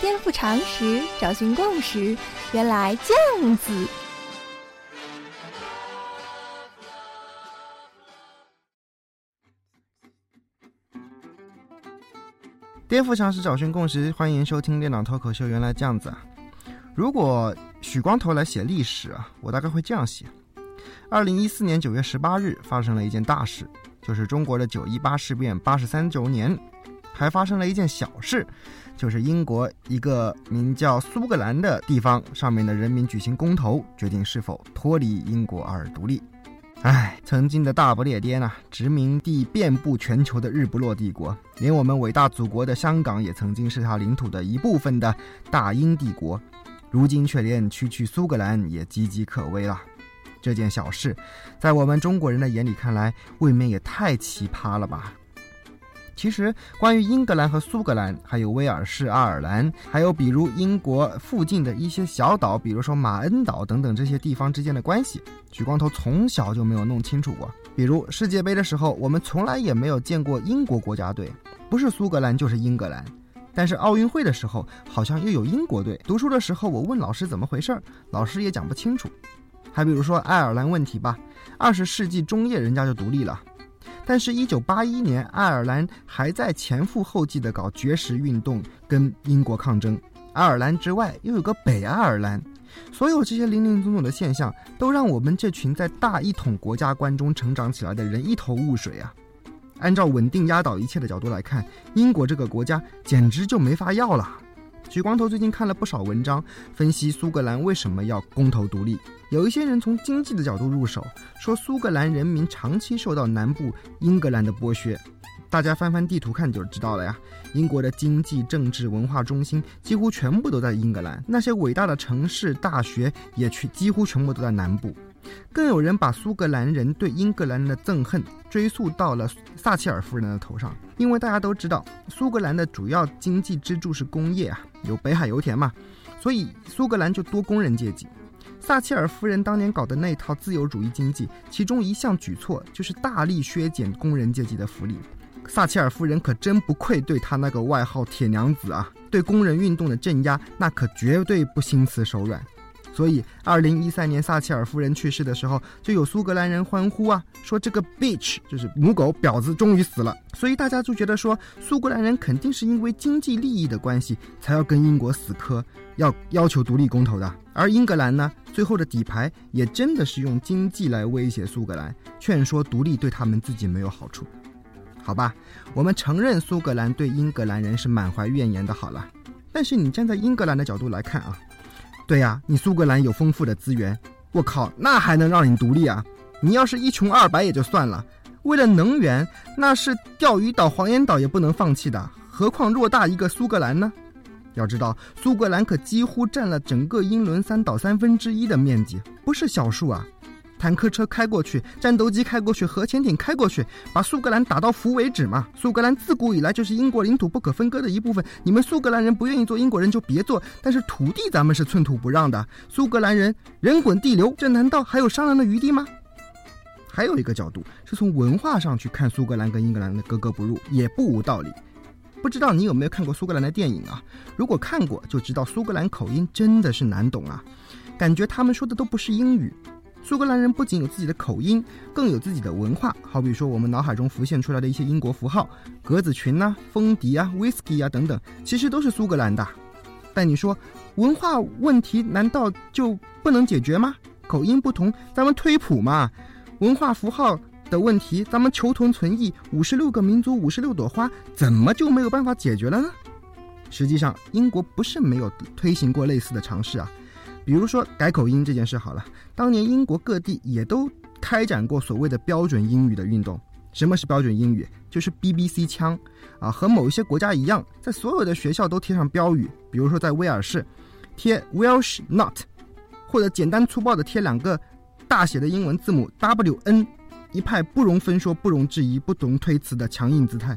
颠覆常识，找寻共识，原来这样子。颠覆常识，找寻共识，欢迎收听《电脑脱口秀》。原来这样子啊！如果许光头来写历史啊，我大概会这样写：二零一四年九月十八日发生了一件大事，就是中国的九一八事变八十三周年；还发生了一件小事，就是英国一个名叫苏格兰的地方上面的人民举行公投，决定是否脱离英国而独立。唉，曾经的大不列颠啊，殖民地遍布全球的日不落帝国，连我们伟大祖国的香港也曾经是他领土的一部分的大英帝国，如今却连区区苏格兰也岌岌可危了。这件小事，在我们中国人的眼里看来，未免也太奇葩了吧？其实，关于英格兰和苏格兰，还有威尔士、爱尔兰，还有比如英国附近的一些小岛，比如说马恩岛等等这些地方之间的关系，许光头从小就没有弄清楚过。比如世界杯的时候，我们从来也没有见过英国国家队，不是苏格兰就是英格兰。但是奥运会的时候，好像又有英国队。读书的时候，我问老师怎么回事儿，老师也讲不清楚。还比如说爱尔兰问题吧，二十世纪中叶人家就独立了。但是，一九八一年，爱尔兰还在前赴后继地搞绝食运动，跟英国抗争。爱尔兰之外，又有个北爱尔兰。所有这些林林总总的现象，都让我们这群在大一统国家观中成长起来的人一头雾水啊！按照稳定压倒一切的角度来看，英国这个国家简直就没法要了。许光头最近看了不少文章，分析苏格兰为什么要公投独立。有一些人从经济的角度入手，说苏格兰人民长期受到南部英格兰的剥削。大家翻翻地图看就知道了呀。英国的经济、政治、文化中心几乎全部都在英格兰，那些伟大的城市、大学也去几乎全部都在南部。更有人把苏格兰人对英格兰人的憎恨追溯到了撒切尔夫人的头上，因为大家都知道，苏格兰的主要经济支柱是工业啊，有北海油田嘛，所以苏格兰就多工人阶级。撒切尔夫人当年搞的那套自由主义经济，其中一项举措就是大力削减工人阶级的福利。撒切尔夫人可真不愧对她那个外号“铁娘子”啊，对工人运动的镇压，那可绝对不心慈手软。所以，二零一三年撒切尔夫人去世的时候，就有苏格兰人欢呼啊，说这个 bitch 就是母狗婊子终于死了。所以大家就觉得说，苏格兰人肯定是因为经济利益的关系，才要跟英国死磕，要要求独立公投的。而英格兰呢，最后的底牌也真的是用经济来威胁苏格兰，劝说独立对他们自己没有好处。好吧，我们承认苏格兰对英格兰人是满怀怨言的。好了，但是你站在英格兰的角度来看啊。对呀，你苏格兰有丰富的资源，我靠，那还能让你独立啊？你要是一穷二白也就算了，为了能源，那是钓鱼岛、黄岩岛也不能放弃的，何况偌大一个苏格兰呢？要知道，苏格兰可几乎占了整个英伦三岛三分之一的面积，不是小数啊。坦克车开过去，战斗机开过去，核潜艇开过去，把苏格兰打到服为止嘛！苏格兰自古以来就是英国领土不可分割的一部分。你们苏格兰人不愿意做英国人就别做，但是土地咱们是寸土不让的。苏格兰人人滚地流，这难道还有商量的余地吗？还有一个角度是从文化上去看苏格兰跟英格兰的格格不入，也不无道理。不知道你有没有看过苏格兰的电影啊？如果看过，就知道苏格兰口音真的是难懂啊，感觉他们说的都不是英语。苏格兰人不仅有自己的口音，更有自己的文化。好比说，我们脑海中浮现出来的一些英国符号，格子裙呐、风笛啊、whisky 啊等等，其实都是苏格兰的。但你说文化问题难道就不能解决吗？口音不同，咱们推普嘛。文化符号的问题，咱们求同存异。五十六个民族，五十六朵花，怎么就没有办法解决了呢？实际上，英国不是没有推行过类似的尝试啊。比如说改口音这件事好了，当年英国各地也都开展过所谓的标准英语的运动。什么是标准英语？就是 BBC 腔，啊，和某一些国家一样，在所有的学校都贴上标语。比如说在威尔士，贴 Welsh Not，或者简单粗暴的贴两个大写的英文字母 WN，一派不容分说、不容置疑、不容推辞的强硬姿态。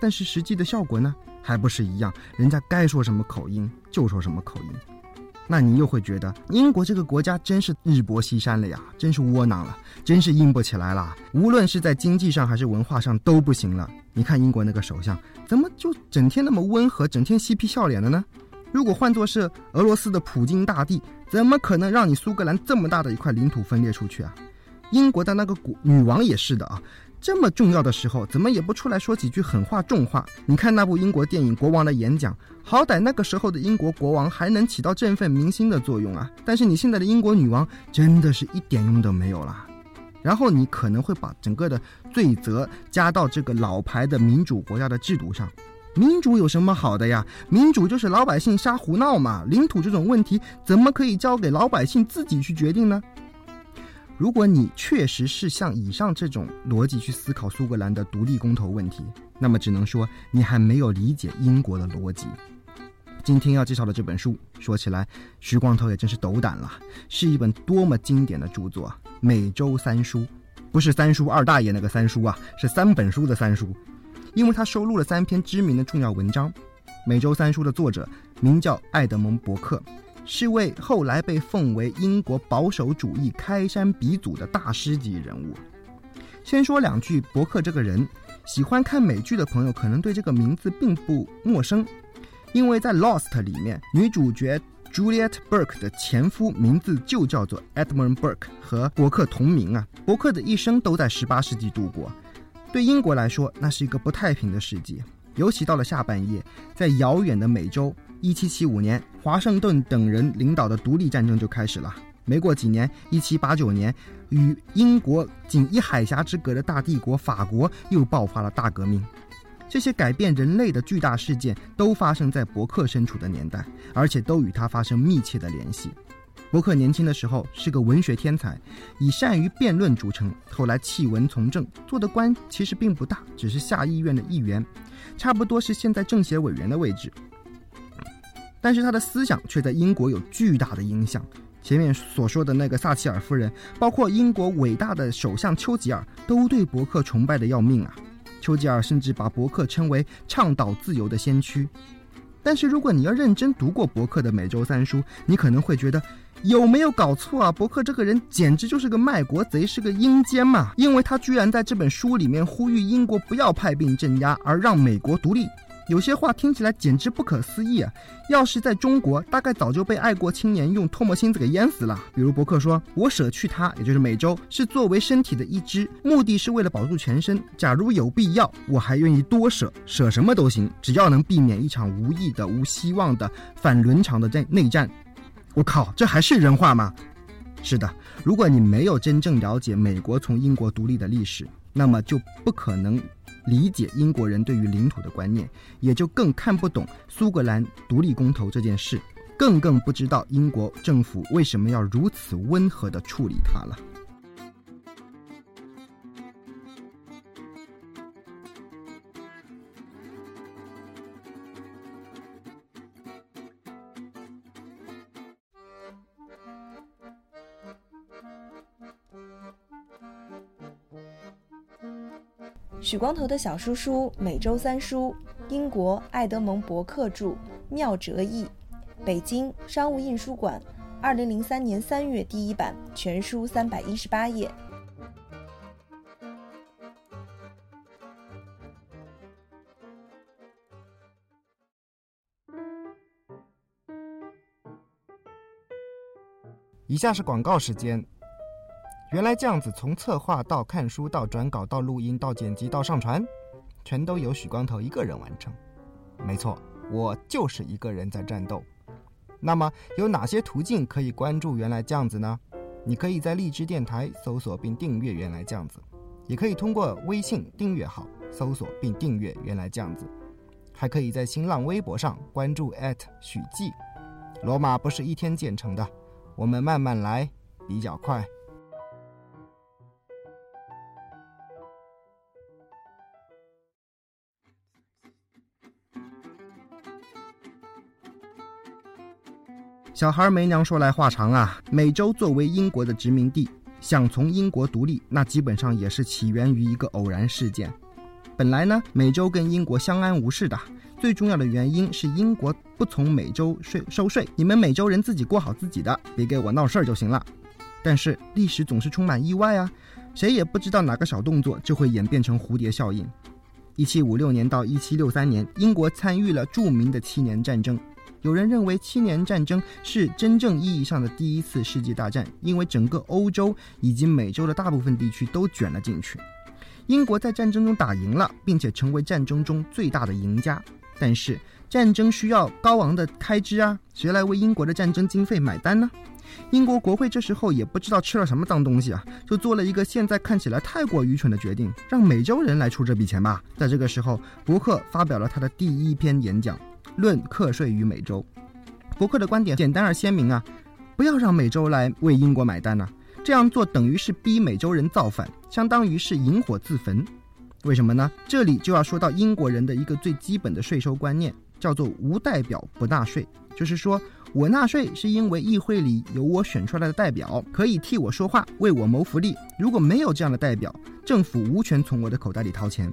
但是实际的效果呢，还不是一样？人家该说什么口音就说什么口音。那你又会觉得英国这个国家真是日薄西山了呀，真是窝囊了，真是硬不起来了。无论是在经济上还是文化上都不行了。你看英国那个首相怎么就整天那么温和，整天嬉皮笑脸的呢？如果换作是俄罗斯的普京大帝，怎么可能让你苏格兰这么大的一块领土分裂出去啊？英国的那个国女王也是的啊。这么重要的时候，怎么也不出来说几句狠话重话？你看那部英国电影《国王的演讲》，好歹那个时候的英国国王还能起到振奋民心的作用啊！但是你现在的英国女王真的是一点用都没有了。然后你可能会把整个的罪责加到这个老牌的民主国家的制度上。民主有什么好的呀？民主就是老百姓瞎胡闹嘛！领土这种问题怎么可以交给老百姓自己去决定呢？如果你确实是像以上这种逻辑去思考苏格兰的独立公投问题，那么只能说你还没有理解英国的逻辑。今天要介绍的这本书，说起来徐光头也真是斗胆了，是一本多么经典的著作《美洲三书》，不是三叔二大爷那个三叔啊，是三本书的三叔，因为他收录了三篇知名的重要文章。《美洲三书》的作者名叫爱德蒙·伯克。是位后来被奉为英国保守主义开山鼻祖的大师级人物。先说两句伯克这个人，喜欢看美剧的朋友可能对这个名字并不陌生，因为在《Lost》里面，女主角 Juliet Burke 的前夫名字就叫做 Edmund Burke，和伯克同名啊。伯克的一生都在18世纪度过，对英国来说，那是一个不太平的世纪。尤其到了下半叶，在遥远的美洲，1775年，华盛顿等人领导的独立战争就开始了。没过几年，1789年，与英国仅一海峡之隔的大帝国法国又爆发了大革命。这些改变人类的巨大事件都发生在伯克身处的年代，而且都与他发生密切的联系。伯克年轻的时候是个文学天才，以善于辩论著称。后来弃文从政，做的官其实并不大，只是下议院的议员，差不多是现在政协委员的位置。但是他的思想却在英国有巨大的影响。前面所说的那个撒切尔夫人，包括英国伟大的首相丘吉尔，都对伯克崇拜的要命啊！丘吉尔甚至把伯克称为倡导自由的先驱。但是如果你要认真读过伯克的《美洲三书》，你可能会觉得。有没有搞错啊？伯克这个人简直就是个卖国贼，是个阴间嘛！因为他居然在这本书里面呼吁英国不要派兵镇压，而让美国独立。有些话听起来简直不可思议啊！要是在中国，大概早就被爱国青年用唾沫星子给淹死了。比如伯克说：“我舍去它，也就是美洲，是作为身体的一支，目的是为了保住全身。假如有必要，我还愿意多舍，舍什么都行，只要能避免一场无益的、无希望的反伦常的内内战。”我靠，这还是人话吗？是的，如果你没有真正了解美国从英国独立的历史，那么就不可能理解英国人对于领土的观念，也就更看不懂苏格兰独立公投这件事，更更不知道英国政府为什么要如此温和地处理它了。许光头的小叔叔《每周三书》，英国爱德蒙·伯克著，妙哲译，北京商务印书馆，二零零三年三月第一版，全书三百一十八页。以下是广告时间。原来这样子，从策划到看书到转稿到录音到剪辑到上传，全都由许光头一个人完成。没错，我就是一个人在战斗。那么有哪些途径可以关注原来这样子呢？你可以在荔枝电台搜索并订阅原来这样子，也可以通过微信订阅号搜索并订阅原来这样子，还可以在新浪微博上关注许记。罗马不是一天建成的，我们慢慢来，比较快。小孩没娘说来话长啊！美洲作为英国的殖民地，想从英国独立，那基本上也是起源于一个偶然事件。本来呢，美洲跟英国相安无事的，最重要的原因是英国不从美洲税收税，你们美洲人自己过好自己的，别给我闹事儿就行了。但是历史总是充满意外啊，谁也不知道哪个小动作就会演变成蝴蝶效应。一七五六年到一七六三年，英国参与了著名的七年战争。有人认为七年战争是真正意义上的第一次世界大战，因为整个欧洲以及美洲的大部分地区都卷了进去。英国在战争中打赢了，并且成为战争中最大的赢家。但是战争需要高昂的开支啊，谁来为英国的战争经费买单呢？英国国会这时候也不知道吃了什么脏东西啊，就做了一个现在看起来太过愚蠢的决定，让美洲人来出这笔钱吧。在这个时候，伯克发表了他的第一篇演讲，《论课税于美洲》。伯克的观点简单而鲜明啊，不要让美洲来为英国买单呐，这样做等于是逼美洲人造反，相当于是引火自焚。为什么呢？这里就要说到英国人的一个最基本的税收观念，叫做无代表不纳税，就是说。我纳税是因为议会里有我选出来的代表，可以替我说话，为我谋福利。如果没有这样的代表，政府无权从我的口袋里掏钱。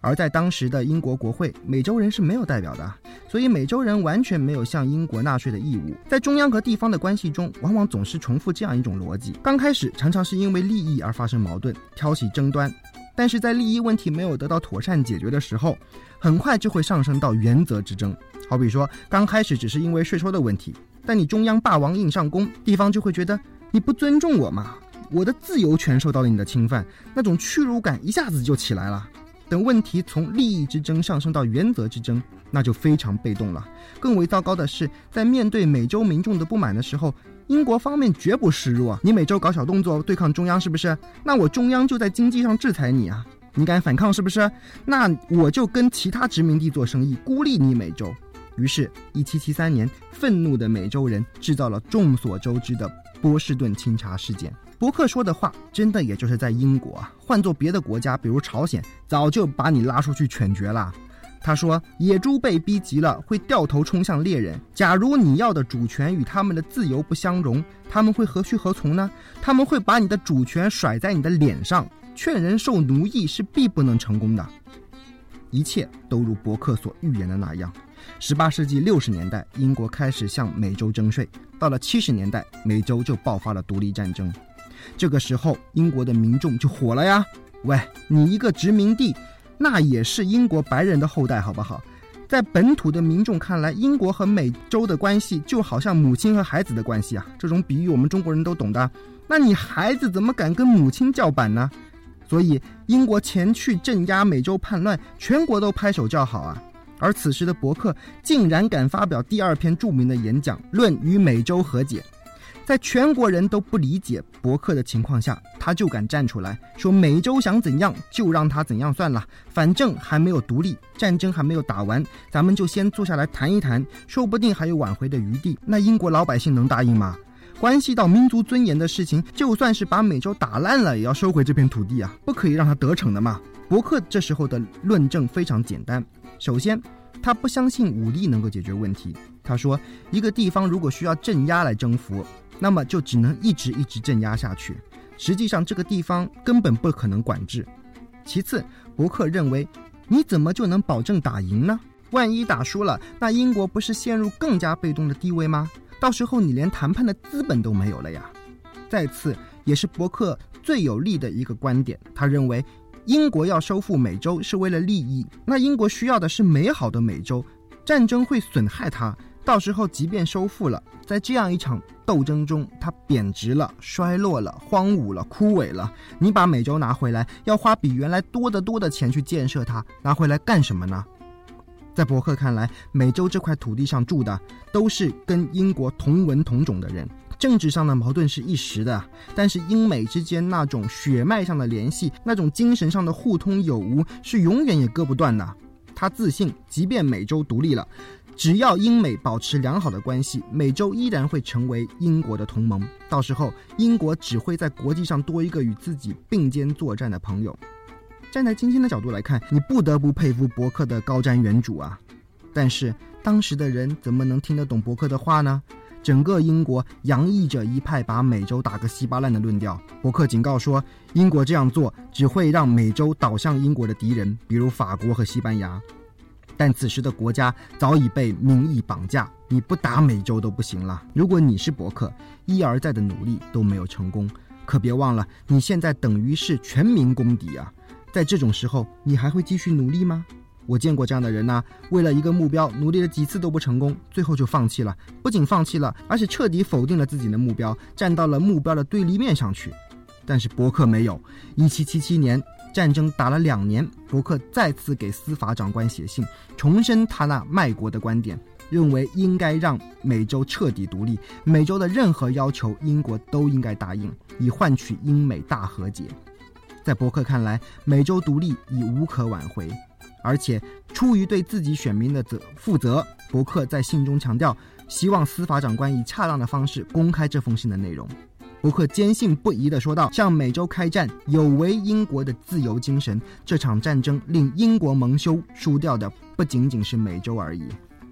而在当时的英国国会，美洲人是没有代表的，所以美洲人完全没有向英国纳税的义务。在中央和地方的关系中，往往总是重复这样一种逻辑：刚开始常常是因为利益而发生矛盾，挑起争端。但是在利益问题没有得到妥善解决的时候，很快就会上升到原则之争。好比说，刚开始只是因为税收的问题，但你中央霸王硬上弓，地方就会觉得你不尊重我嘛，我的自由权受到了你的侵犯，那种屈辱感一下子就起来了。等问题从利益之争上升到原则之争，那就非常被动了。更为糟糕的是，在面对美洲民众的不满的时候，英国方面绝不示弱。你美洲搞小动作对抗中央是不是？那我中央就在经济上制裁你啊！你敢反抗是不是？那我就跟其他殖民地做生意，孤立你美洲。于是，1773年，愤怒的美洲人制造了众所周知的波士顿清查事件。伯克说的话，真的也就是在英国，换做别的国家，比如朝鲜，早就把你拉出去犬绝了。他说：“野猪被逼急了，会掉头冲向猎人。假如你要的主权与他们的自由不相容，他们会何去何从呢？他们会把你的主权甩在你的脸上。劝人受奴役是必不能成功的。一切都如伯克所预言的那样。十八世纪六十年代，英国开始向美洲征税；到了七十年代，美洲就爆发了独立战争。这个时候，英国的民众就火了呀！喂，你一个殖民地！”那也是英国白人的后代，好不好？在本土的民众看来，英国和美洲的关系就好像母亲和孩子的关系啊。这种比喻我们中国人都懂的。那你孩子怎么敢跟母亲叫板呢？所以英国前去镇压美洲叛乱，全国都拍手叫好啊。而此时的伯克竟然敢发表第二篇著名的演讲，论与美洲和解。在全国人都不理解伯克的情况下，他就敢站出来说：“美洲想怎样就让他怎样算了，反正还没有独立，战争还没有打完，咱们就先坐下来谈一谈，说不定还有挽回的余地。”那英国老百姓能答应吗？关系到民族尊严的事情，就算是把美洲打烂了，也要收回这片土地啊，不可以让他得逞的嘛。伯克这时候的论证非常简单，首先，他不相信武力能够解决问题。他说，一个地方如果需要镇压来征服。那么就只能一直一直镇压下去，实际上这个地方根本不可能管制。其次，伯克认为，你怎么就能保证打赢呢？万一打输了，那英国不是陷入更加被动的地位吗？到时候你连谈判的资本都没有了呀。再次，也是伯克最有利的一个观点，他认为，英国要收复美洲是为了利益，那英国需要的是美好的美洲，战争会损害它。到时候，即便收复了，在这样一场斗争中，它贬值了、衰落了、荒芜了、枯萎了。你把美洲拿回来，要花比原来多得多的钱去建设它，拿回来干什么呢？在伯克看来，美洲这块土地上住的都是跟英国同文同种的人，政治上的矛盾是一时的，但是英美之间那种血脉上的联系，那种精神上的互通有无，是永远也割不断的。他自信，即便美洲独立了。只要英美保持良好的关系，美洲依然会成为英国的同盟。到时候，英国只会在国际上多一个与自己并肩作战的朋友。站在今天的角度来看，你不得不佩服伯克的高瞻远瞩啊！但是当时的人怎么能听得懂伯克的话呢？整个英国洋溢着一派把美洲打个稀巴烂的论调。伯克警告说，英国这样做只会让美洲倒向英国的敌人，比如法国和西班牙。但此时的国家早已被民意绑架，你不打美洲都不行了。如果你是伯克，一而再的努力都没有成功，可别忘了，你现在等于是全民公敌啊！在这种时候，你还会继续努力吗？我见过这样的人呐，为了一个目标，努力了几次都不成功，最后就放弃了。不仅放弃了，而且彻底否定了自己的目标，站到了目标的对立面上去。但是伯克没有。一七七七年。战争打了两年，伯克再次给司法长官写信，重申他那卖国的观点，认为应该让美洲彻底独立，美洲的任何要求英国都应该答应，以换取英美大和解。在伯克看来，美洲独立已无可挽回，而且出于对自己选民的责负责，伯克在信中强调，希望司法长官以恰当的方式公开这封信的内容。伯克坚信不疑地说道：“向美洲开战有违英国的自由精神。这场战争令英国蒙羞，输掉的不仅仅是美洲而已。”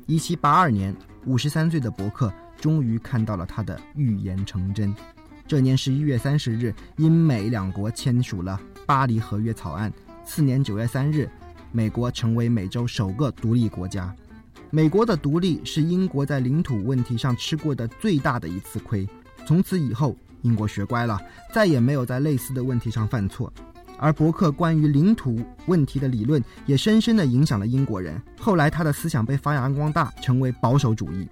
一七八二年，五十三岁的伯克终于看到了他的预言成真。这年十一月三十日，英美两国签署了《巴黎和约》草案。次年九月三日，美国成为美洲首个独立国家。美国的独立是英国在领土问题上吃过的最大的一次亏。从此以后。英国学乖了，再也没有在类似的问题上犯错。而伯克关于领土问题的理论也深深地影响了英国人。后来，他的思想被发扬光大，成为保守主义。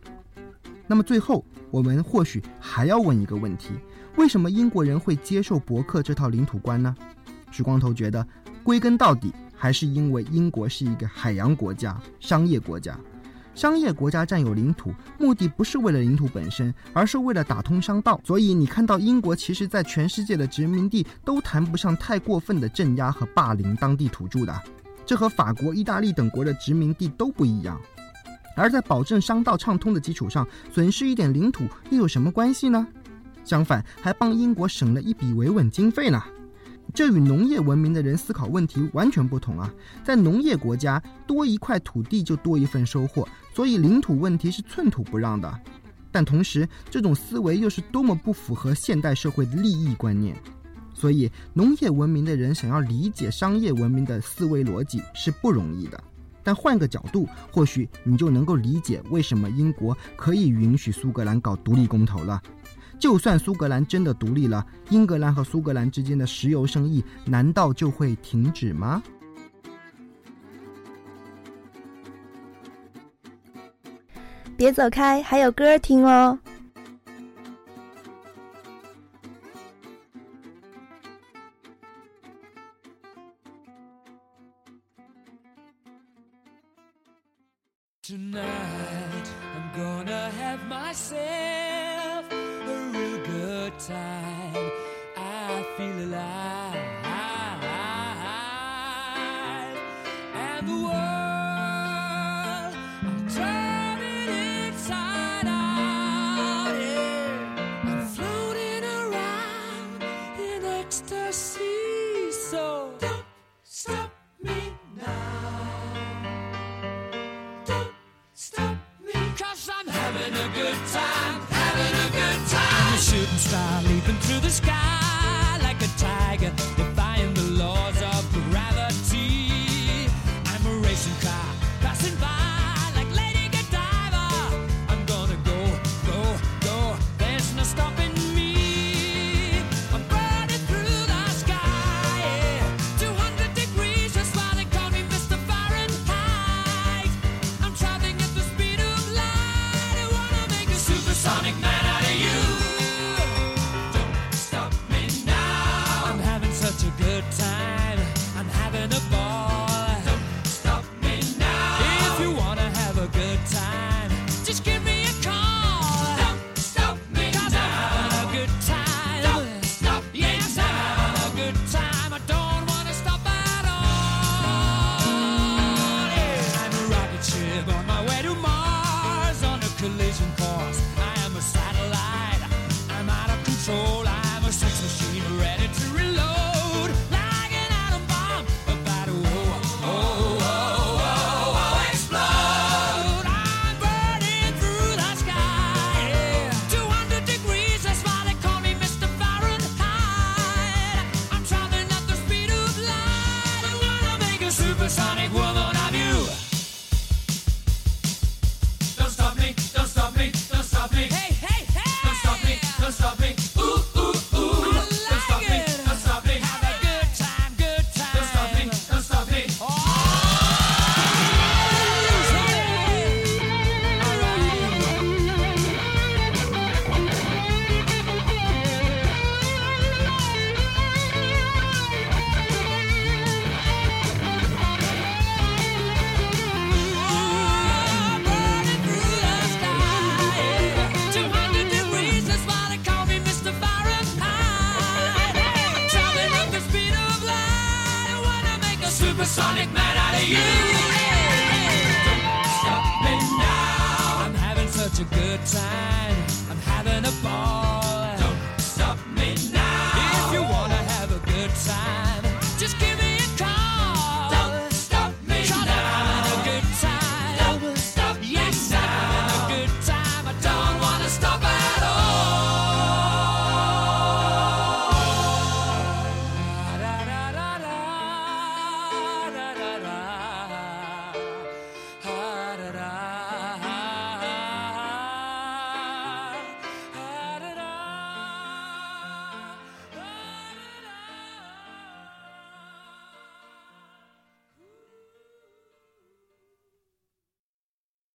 那么，最后我们或许还要问一个问题：为什么英国人会接受伯克这套领土观呢？许光头觉得，归根到底还是因为英国是一个海洋国家、商业国家。商业国家占有领土，目的不是为了领土本身，而是为了打通商道。所以你看到英国，其实在全世界的殖民地都谈不上太过分的镇压和霸凌当地土著的，这和法国、意大利等国的殖民地都不一样。而在保证商道畅通的基础上，损失一点领土又有什么关系呢？相反，还帮英国省了一笔维稳经费呢。这与农业文明的人思考问题完全不同啊！在农业国家，多一块土地就多一份收获，所以领土问题是寸土不让的。但同时，这种思维又是多么不符合现代社会的利益观念。所以，农业文明的人想要理解商业文明的思维逻辑是不容易的。但换个角度，或许你就能够理解为什么英国可以允许苏格兰搞独立公投了。就算苏格兰真的独立了，英格兰和苏格兰之间的石油生意难道就会停止吗？别走开，还有歌听哦。the world. collision course. I am a